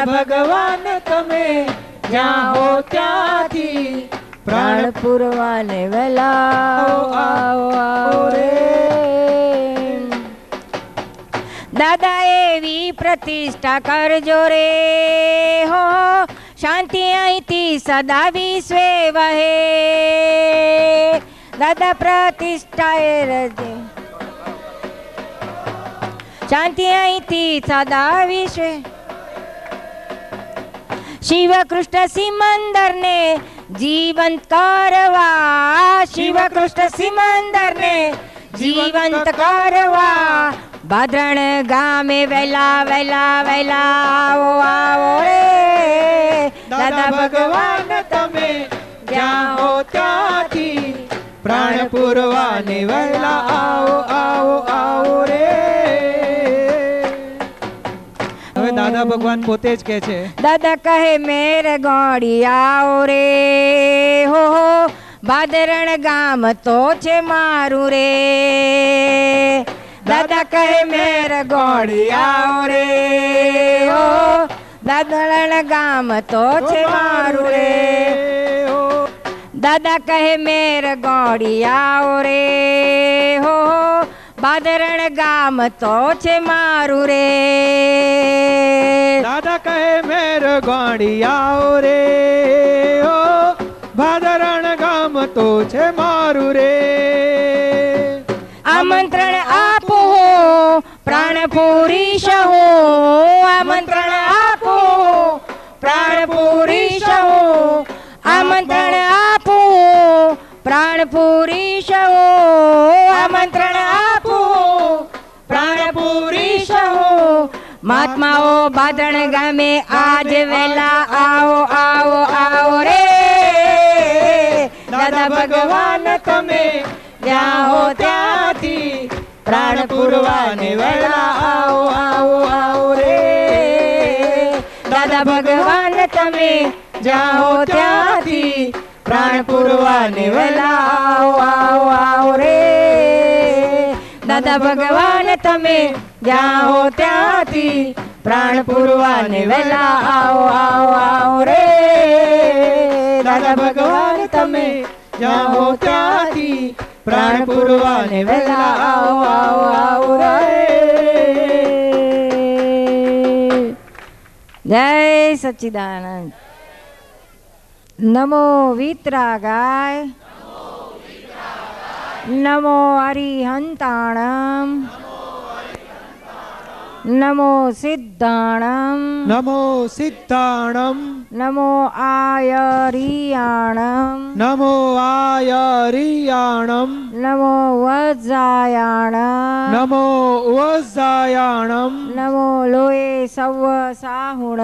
દાદા ભગવાન તમે જ્યાં હો ત્યાંથી પ્રાણ પ્રાણ પૂરવાને વેલા આવો, આવો આવો રે દાદા એવી પ્રતિષ્ઠા કરજો રે હો શાંતિ અહીંથી સદા વિશ્વે વહે દાદા પ્રતિષ્ઠા એ રજે શાંતિ અહીંથી સદા વિશ્વે શિવ કૃષ્ણ સિમંદર ને જીવંત કરવા શિવ કૃષ્ણ સિમંદર ને જીવંત કરવા ભાદરણ ગામે વેલા વેલા વેલા આવો આવો રે દાદા ભગવાન તમે જ્યાં હો ત્યાંથી પ્રાણ પૂરવાને વહેલા આવો આવો આવો રે દાદા ભગવાન પોતે જ કહે છે. દાદા કહે મેર ગોળી આવો રે હો હો ભાદરણ ગામ તો છે મારું રે. દાદા કહે મેર ગોળી આવો રે હો દાદરણ ગામ તો છે મારું રે દાદા કહે મેર ગોળી આવો રે હો બાદરણ ગામ તો છે મારું રે. દાદા કહે મેર આવો રે. ઓ ભાદરણ ગામ તો છે મારું રે. આમંત્રણ આપો પ્રાણ પુરીશ હો આમંત્રણ આપો પ્રાણ પુરીશ હો આમંત્રણ આપો પ્રાણ પુરીશ હો આમંત્રણ આપો પુરીશ હો મહાત્માઓ બાદણ ગામે આજ વેલા આવો આવો આવો રે. દાદા ભગવાન તમે જ્યાં હો ત્યાંથી પ્રાણ પૂરવાને વેલા આવો આવો આવો રે. દાદા ભગવાન તમે હો ત્યાંથી પ્રાણ પૂરવાને વેલા આવો આવો આવો રે. દાદા ભગવાન તમે જ્યાં હો ત્યાંથી પ્રાણ પૂરવાને વેલા આવો આવો આવો રે દાદા ભગવાન તમે જ્યાં હો ત્યાંથી પ્રાણ પૂરવાને વેલા આવો આવો આવો રે જય સચ્ચિદાનંદ નમો વિતરાગાય नमो हरिहन्ताणां नमो सिद्धाण नमो सिद्धाण नमो आयरियाणं नमो आयरियाणं नमो वज्रायाणं नमो वज्रायाणं नमो लोये सव साहुण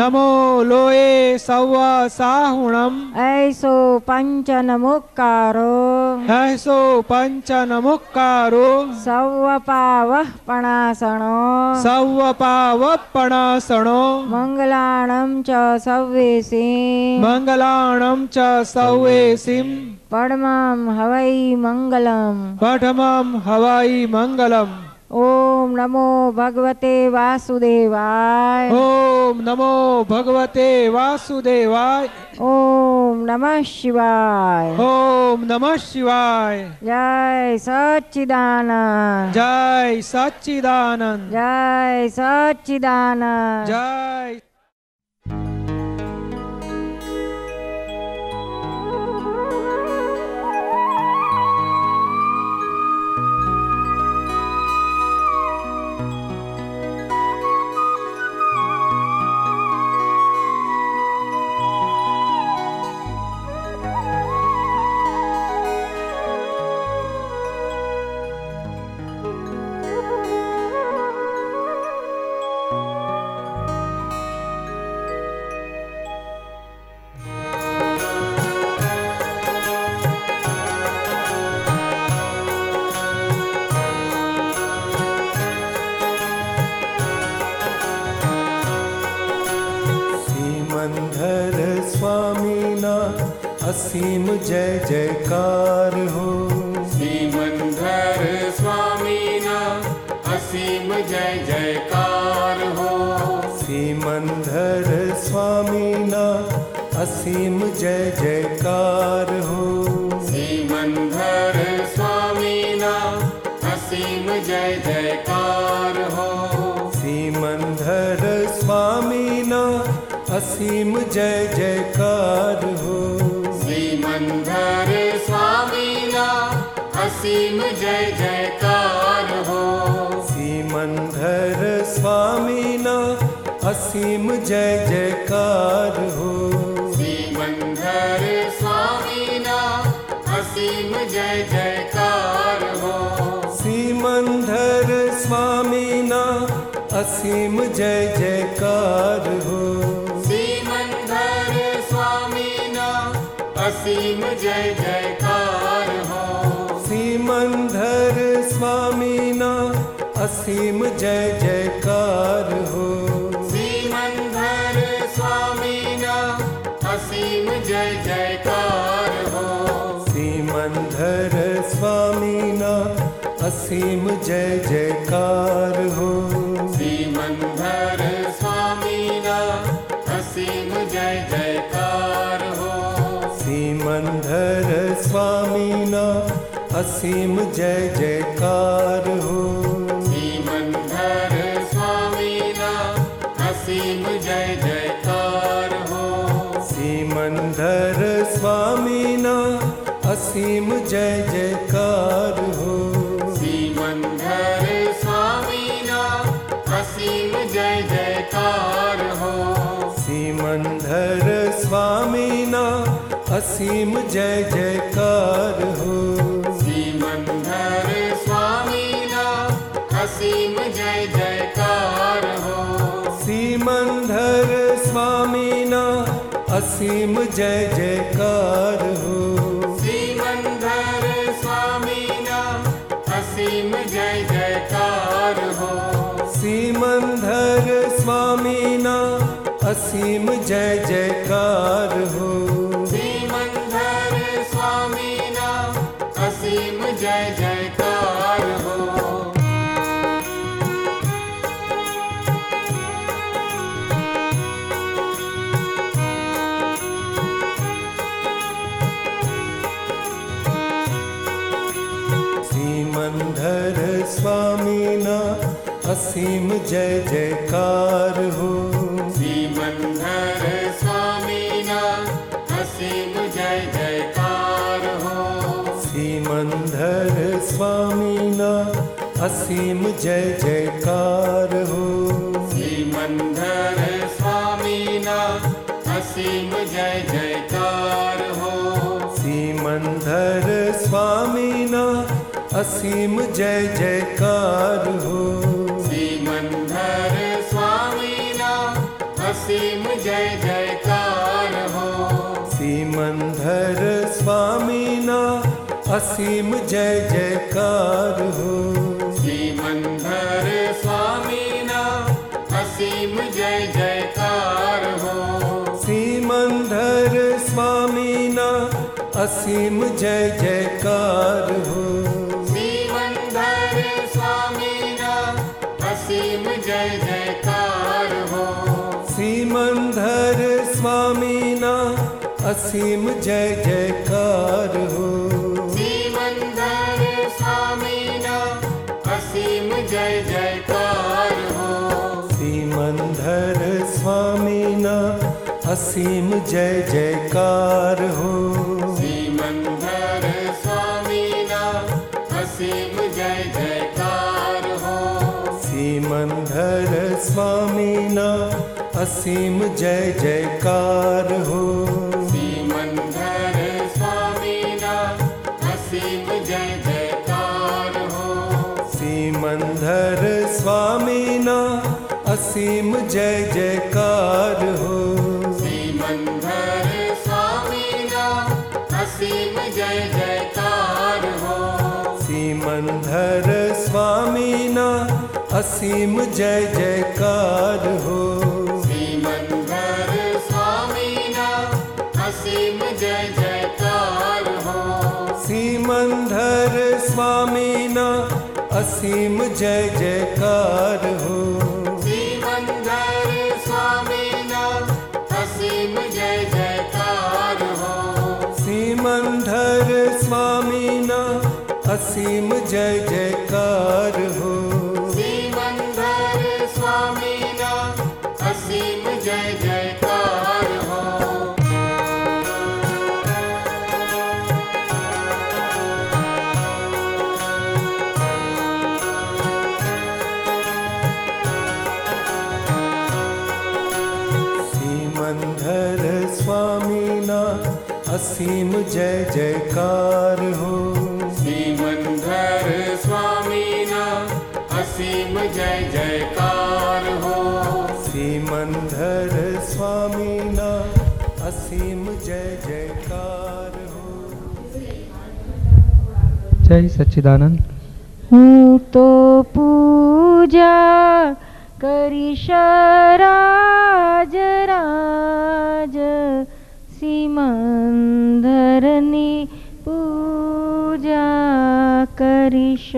नमो लोये सव साहुण ऐसो पंच नमुकारो ऐसो पंच नमुकारो सव पाव पणासण सव पाव पणासण मङ्गलाणं च मंगलाणम च सव्वेसिं पढ़म हवाई मंगलम। पठमां हवाई मंगलम। ओम नमो भगवते वासुदेवाय। ओम नमो भगवते वासुदेवाय। ओम नमः शिवाय। ओम नमः शिवाय। जय सच्चिदानंद जय सच्चिदानंद जय सच्चिदानंद जय असीम जय जयकार हो। श्रीमंधर स्वामीना असीम जय जयकार हो। श्रीमंदर स्वामीना असीम जय जयकार हो। श्रीमंधर स्वामीना असीम जय जयकार हो। श्रीमंधर स्वामीना असीम जय जयकार हो। असीम जय जयकार हो। सीमंधर स्वामी ना असीम जय जयकार हो। सीमंधर स्वामी ना असीम जय जयकार हो। सीमंधर स्वामी ना असीम जय जयकार हो। असीम जय जयकार हो। श्रीमंधर स्वामी ना असीम जय जयकार हो। श्रीमंधर स्वामी ना असीम जय जयकार हो। श्रीमंधर स्वामी ना असीम जय जयकार हो। श्रीमंधर स्वामी ना असीम जय जयकार असीम जय जयकार हो। सीमंदर स्वामी असीम जय जयकार हो। सीमंदर स्वामी असीम जय जयकार हो। भीम जय जयकार हो। सीमंधर स्वामी ना असीम जय जयकार हो। सीमंधर स्वामी ना जय जयकार हो। सीमंधर स्वामी ना जय जयकार हो। सीमंधर स्वामी ना असीम जय जयकार हो। असीम जय जयकार हो। सीमंधर स्वामीना असीम जय जयकार हो। सीमंधर स्वामीना असीम जय जयकार हो। सीमंधर स्वामीना असीम जय जयकार हो। असीम जय जयकार हो। जीवन धर स्वामी असीम जय जयकार हो। सीमंधर स्वामी असीम जय जयकार हो। सीमंधर स्वामी असीम जय जयकार हो। सीमंधर स्वामी असीम जय जयकार हो। जय जयकार हो। सीमंधर स्वामी ना असीम जय जयकार हो। सीमंधर स्वामी ना असीम जय जयकार हो। सीमंधर स्वामी ना असीम जय जयकार हो। स्वामीना असीम जय जयकार हो। जीवन धर स्वामीना असीम जय जयकार हो। सीमंधर स्वामीना असीम जय जयकार असीम जय जयकार हो। श्रीमंधर स्वामीना असीम जय जयकार हो। श्रीमंधर स्वामीना असीम जय जयकार हो। जय सच्चिदानंद। हूँ तो पूजा करी शर સિમંદરની પૂજા કરીશ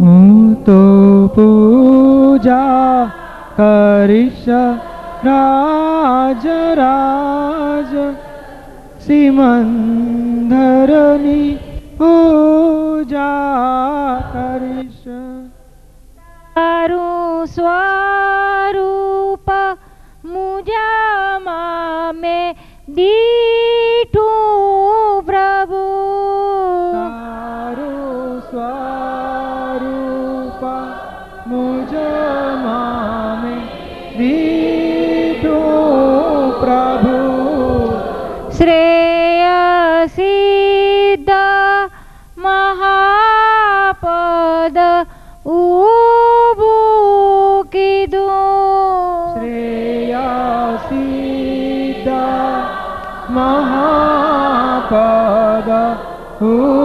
હું તો પૂજા કરીશ રાજ રાજ સિમંધરની પૂજા કરીશ તારું સ્વરૂપ महापद उबुकिदु श्रेयासीद महापद उ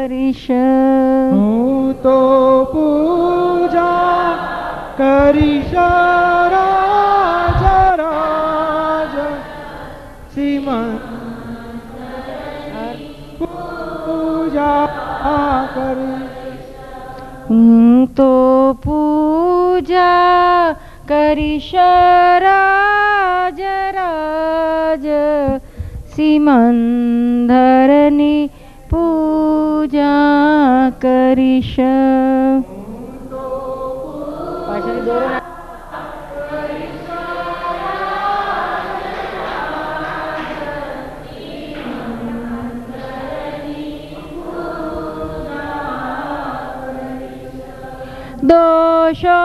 हरिष हूँ तो पूजा करिष राज राज सिमंत पूजा करी हूँ तो पूजा करिष राज राज सिमंधरनी पू પૂજા કરીશ પાછળથી દોરો ના- દોષો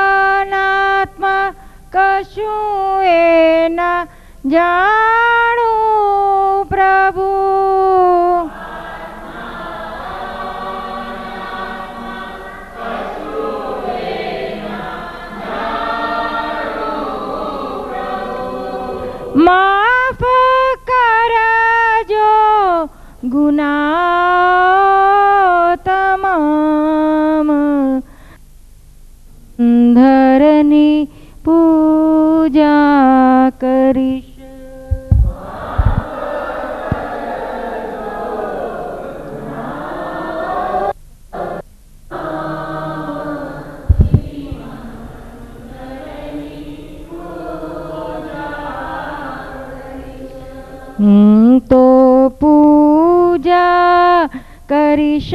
आत्मात्मा कशु एना કરીશ તો પૂજા કરીશ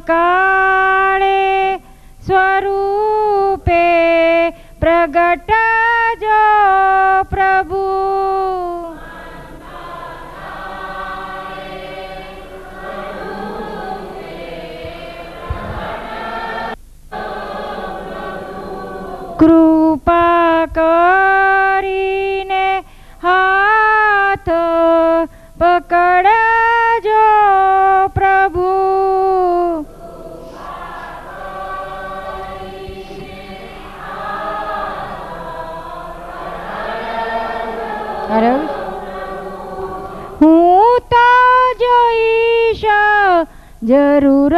пока! અરે હું તો જોઈશ જરૂર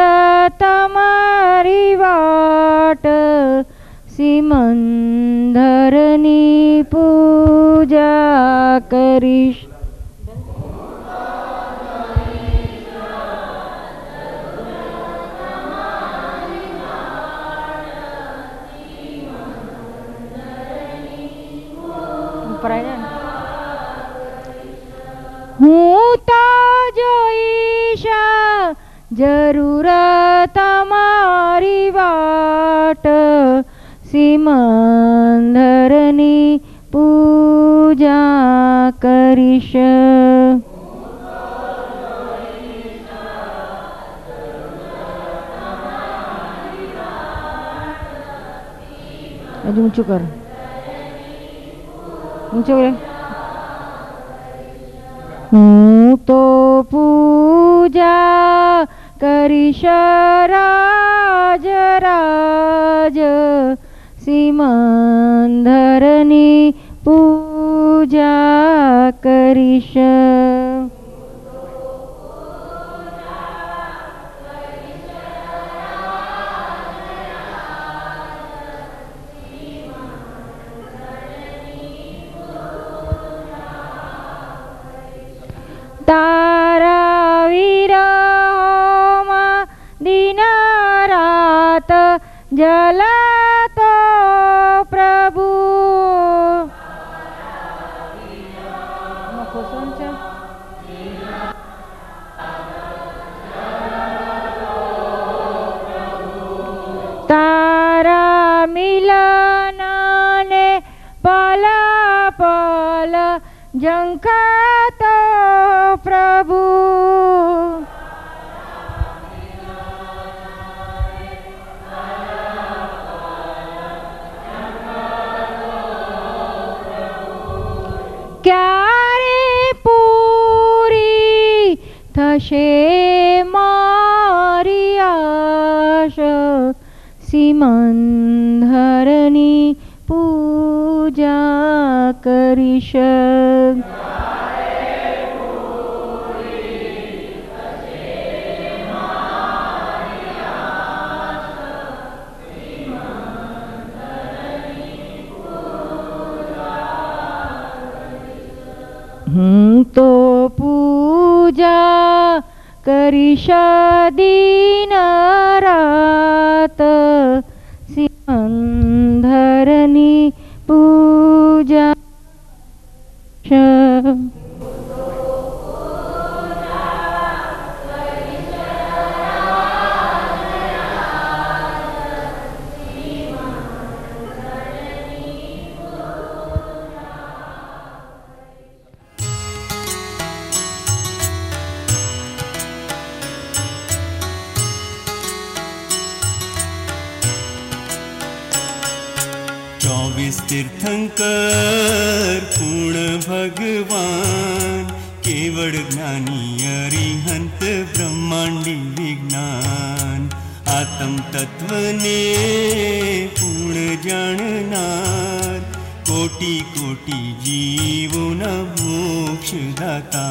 તમારી વાટ. સિમંદરની પૂજા કરીશ. જરૂર તમારી વાટ સિમંદરની પૂજા કરીશ હજુ ઊંચું કર ઊંચું કરે હું તો પૂજા हरिशराज राज सीमांधरनी पूजा करिश। ઝંખાતો પ્રભુ ક્યારે પૂરી થશે મારી આશા સિમંધરની કરીશ હું તો પૂજા કરીશ દિન विस्तीर्थंक पूर्ण भगवान् केवल ज्ञानी अरिहन्त ब्रह्माण्डी विज्ञान आत्मतत्त्व तत्त्वने पूर्ण जाननार कोटि कोटि जीवो न मोक्षदाता.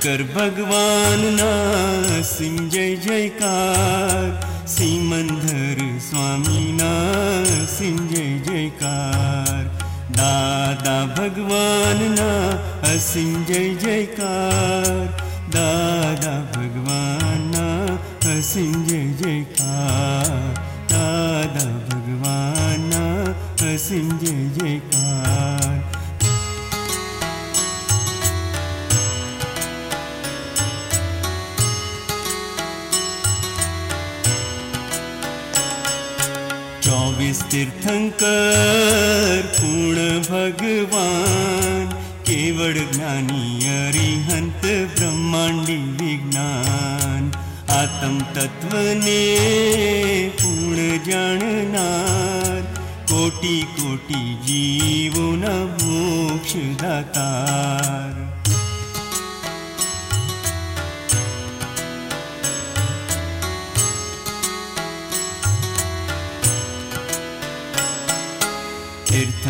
तीर्थंकर भगवान ना सिंह जय जयकार। सीमंधर, स्वामी ना सिंह जय जयकार। दादा भगवान ना असिंह जय जयकार। दादा भगवान ना असिंह जय जयकार। दादा भगवान ना असिंह जय जयकार। चौबीस तीर्थंकर पूर्ण भगवान केवळ ज्ञानी अरिहंत ब्रह्मांडी विज्ञान आत्म तत्वने पूर्ण जाणनार कोटी कोटी जीवन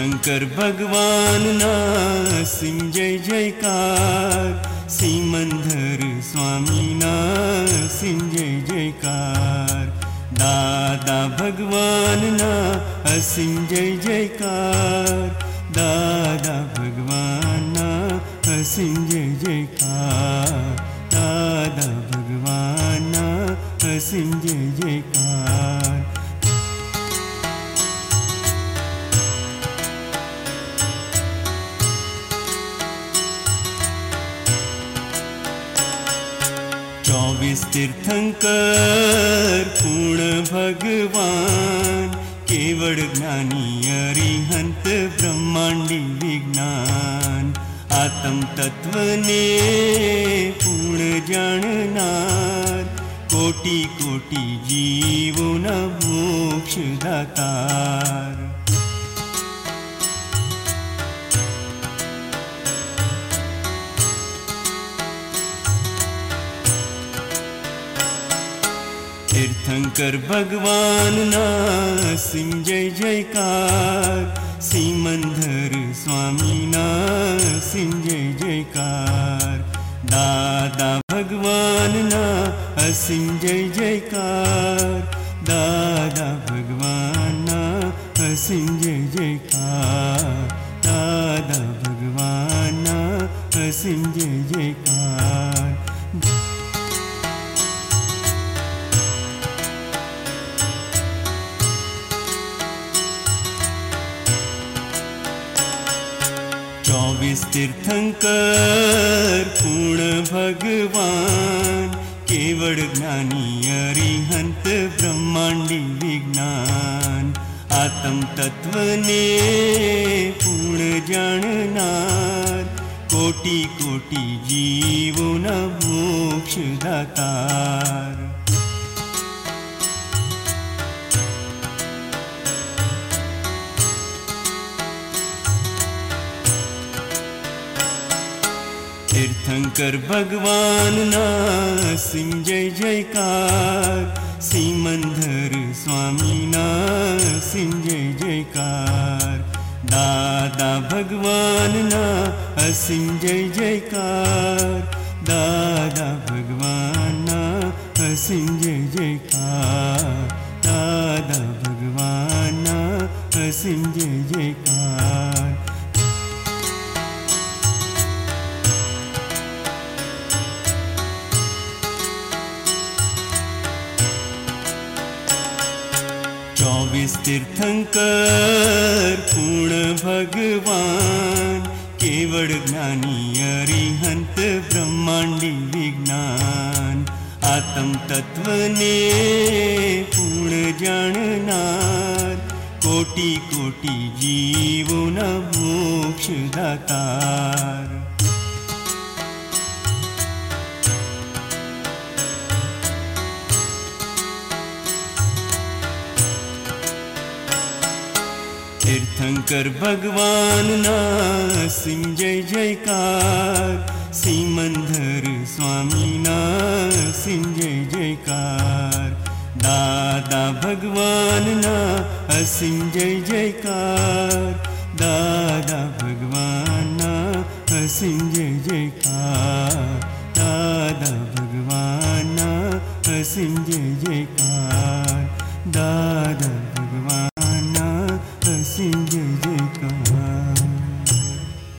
तीर्थंकर भगवान ना सिंह, जय जयकार। सिमंधर स्वामी ना सिंह, जय जयकार। दादा भगवान ना असिम जय जयकार। दादा भगवान ना असिम जय तीर्थंकर पूर्ण भगवान केवळ ज्ञानी अरिहंत ब्रह्मांडी विज्ञान आत्म तत्वने पूर्ण जाणनार कोटी कोटी जीवन मोक्ष तीर्थंकर भगवान ना सिंह जय जयकार। सीमंधर स्वामी ना सिंह जय जयकार। दादा भगवान ना असिंह जय जयकार। दादा सिंजय जयकार। सिमन्दर स्वामीना सिंजय जयकार। दादा भगवानना नां जय जयकार। दादा भगवानना भगवान् हसिंजय तीर्थङ्कर पूर्ण भगवान् केवल ज्ञानी अरिहन्त ब्रह्माण्डी विज्ञान आत्मतत्त्व पूर्ण जाननार कोटि कोटि जीवना मोक्ष जात शंकर भगवान ना सिंह, जय जयकार। सिमंधर स्वामी ना सिंह, जय जयकार। दादा भगवान ना असिम जय जयकार। दादा भगवान